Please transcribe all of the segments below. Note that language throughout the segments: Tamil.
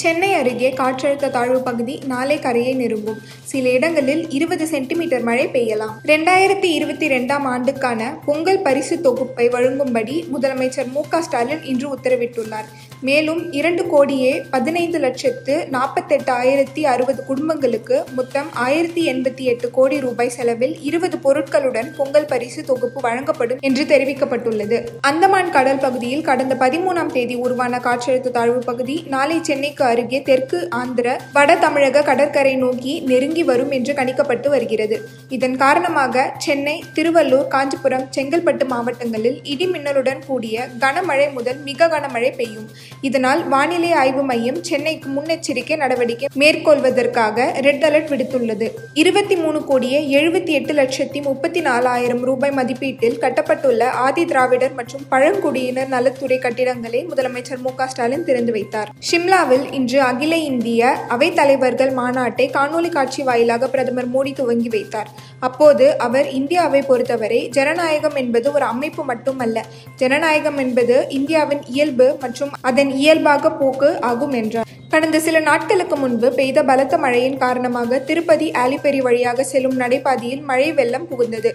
சென்னை அருகே காற்றழுத்த தாழ்வு பகுதி நாளை கரையை நெருங்கும் சில இடங்களில் இருபது சென்டிமீட்டர் மழை பெய்யலாம். இரண்டாயிரத்தி இருபத்தி ரெண்டாம் ஆண்டுக்கான பொங்கல் பரிசு தொகுப்பை வழங்கும்படி முதலமைச்சர் மு ஸ்டாலின் இன்று உத்தரவிட்டுள்ளார். மேலும் இரண்டு கோடியே பதினைந்து லட்சத்து நாற்பத்தெட்டு ஆயிரத்தி அறுபது குடும்பங்களுக்கு மொத்தம் ஆயிரத்தி எண்பத்தி எட்டு கோடி ரூபாய் செலவில் இருபது பொருட்களுடன் பொங்கல் பரிசு தொகுப்பு வழங்கப்படும் என்று தெரிவிக்கப்பட்டுள்ளது. அந்தமான் கடல் பகுதியில் கடந்த பதிமூணாம் தேதி உருவான காற்றழுத்த தாழ்வு பகுதி நாளை சென்னைக்கு அருகே தெற்கு ஆந்திர வட தமிழக கடற்கரை நோக்கி நெருங்கி வரும் என்று கணிக்கப்பட்டு வருகிறது. இதன் காரணமாக சென்னை திருவள்ளூர் காஞ்சிபுரம் செங்கல்பட்டு மாவட்டங்களில் இடி மின்னலுடன் கூடிய கனமழை முதல் மிக கனமழை பெய்யும். இதனால் வானிலை ஆய்வு மையம் சென்னைக்கு முன்னெச்சரிக்கை நடவடிக்கை மேற்கொள்வதற்காக ரெட் அலர்ட் விடுத்துள்ளது. இருபத்தி மூணு கோடியே எழுபத்தி எட்டு லட்சத்தி முப்பத்தி நாலாயிரம் ரூபாய் மதிப்பீட்டில் கட்டப்பட்டுள்ள ஆதி திராவிடர் மற்றும் பழங்குடியினர் நலத்துறை கட்டிடங்களை முதலமைச்சர் மு க ஸ்டாலின் திறந்து வைத்தார். ஷிம்லாவில் இன்று அகில இந்திய அவைத்தலைவர்கள் மாநாட்டை காணொலி காட்சி வாயிலாக பிரதமர் மோடி துவங்கி வைத்தார். அப்போது அவர் இந்தியாவை பொறுத்தவரை ஜனநாயகம் என்பது ஒரு அமைப்பு மட்டுமல்ல ஜனநாயகம் என்பது இந்தியாவின் இயல்பு மற்றும் அதன் இயல்பாக போக்கு ஆகும் என்றார். கடந்த சில நாட்களுக்கு முன்பு பெய்த பலத்த மழையின் காரணமாக திருப்பதி ஆலிப்பெரி வழியாக செல்லும் நடைபாதையில் மழை வெள்ளம் புகுந்தது.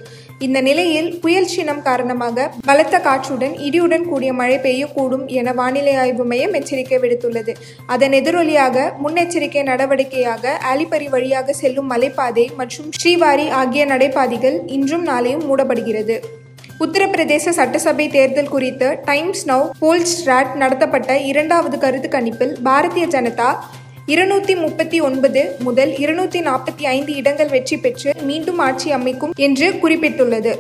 இந்த நிலையில் புயல் சின்னம் காரணமாக பலத்த காற்றுடன் இடியுடன் கூடிய மழை பெய்யக்கூடும் என வானிலை ஆய்வு மையம் எச்சரிக்கை விடுத்துள்ளது. அதன் எதிரொலியாக முன்னெச்சரிக்கை நடவடிக்கையாக ஆலிப்பரி வழியாக செல்லும் மலைப்பாதை மற்றும் ஸ்ரீவாரி ஆகிய நடைபாதைகள் இன்றும் நாளையும் மூடப்படுகிறது. உத்தரப்பிரதேச சட்டசபை தேர்தல் குறித்து டைம்ஸ் நவ் போல்ஸ்ட்ராட் நடத்தப்பட்ட இரண்டாவது கருத்து கணிப்பில் பாரதிய ஜனதா இருநூத்தி முப்பத்தி ஒன்பது முதல் இருநூத்தி நாற்பத்தி ஐந்து இடங்கள் வெற்றி பெற்று மீண்டும் ஆட்சி அமைக்கும் என்று குறிப்பிட்டுள்ளது.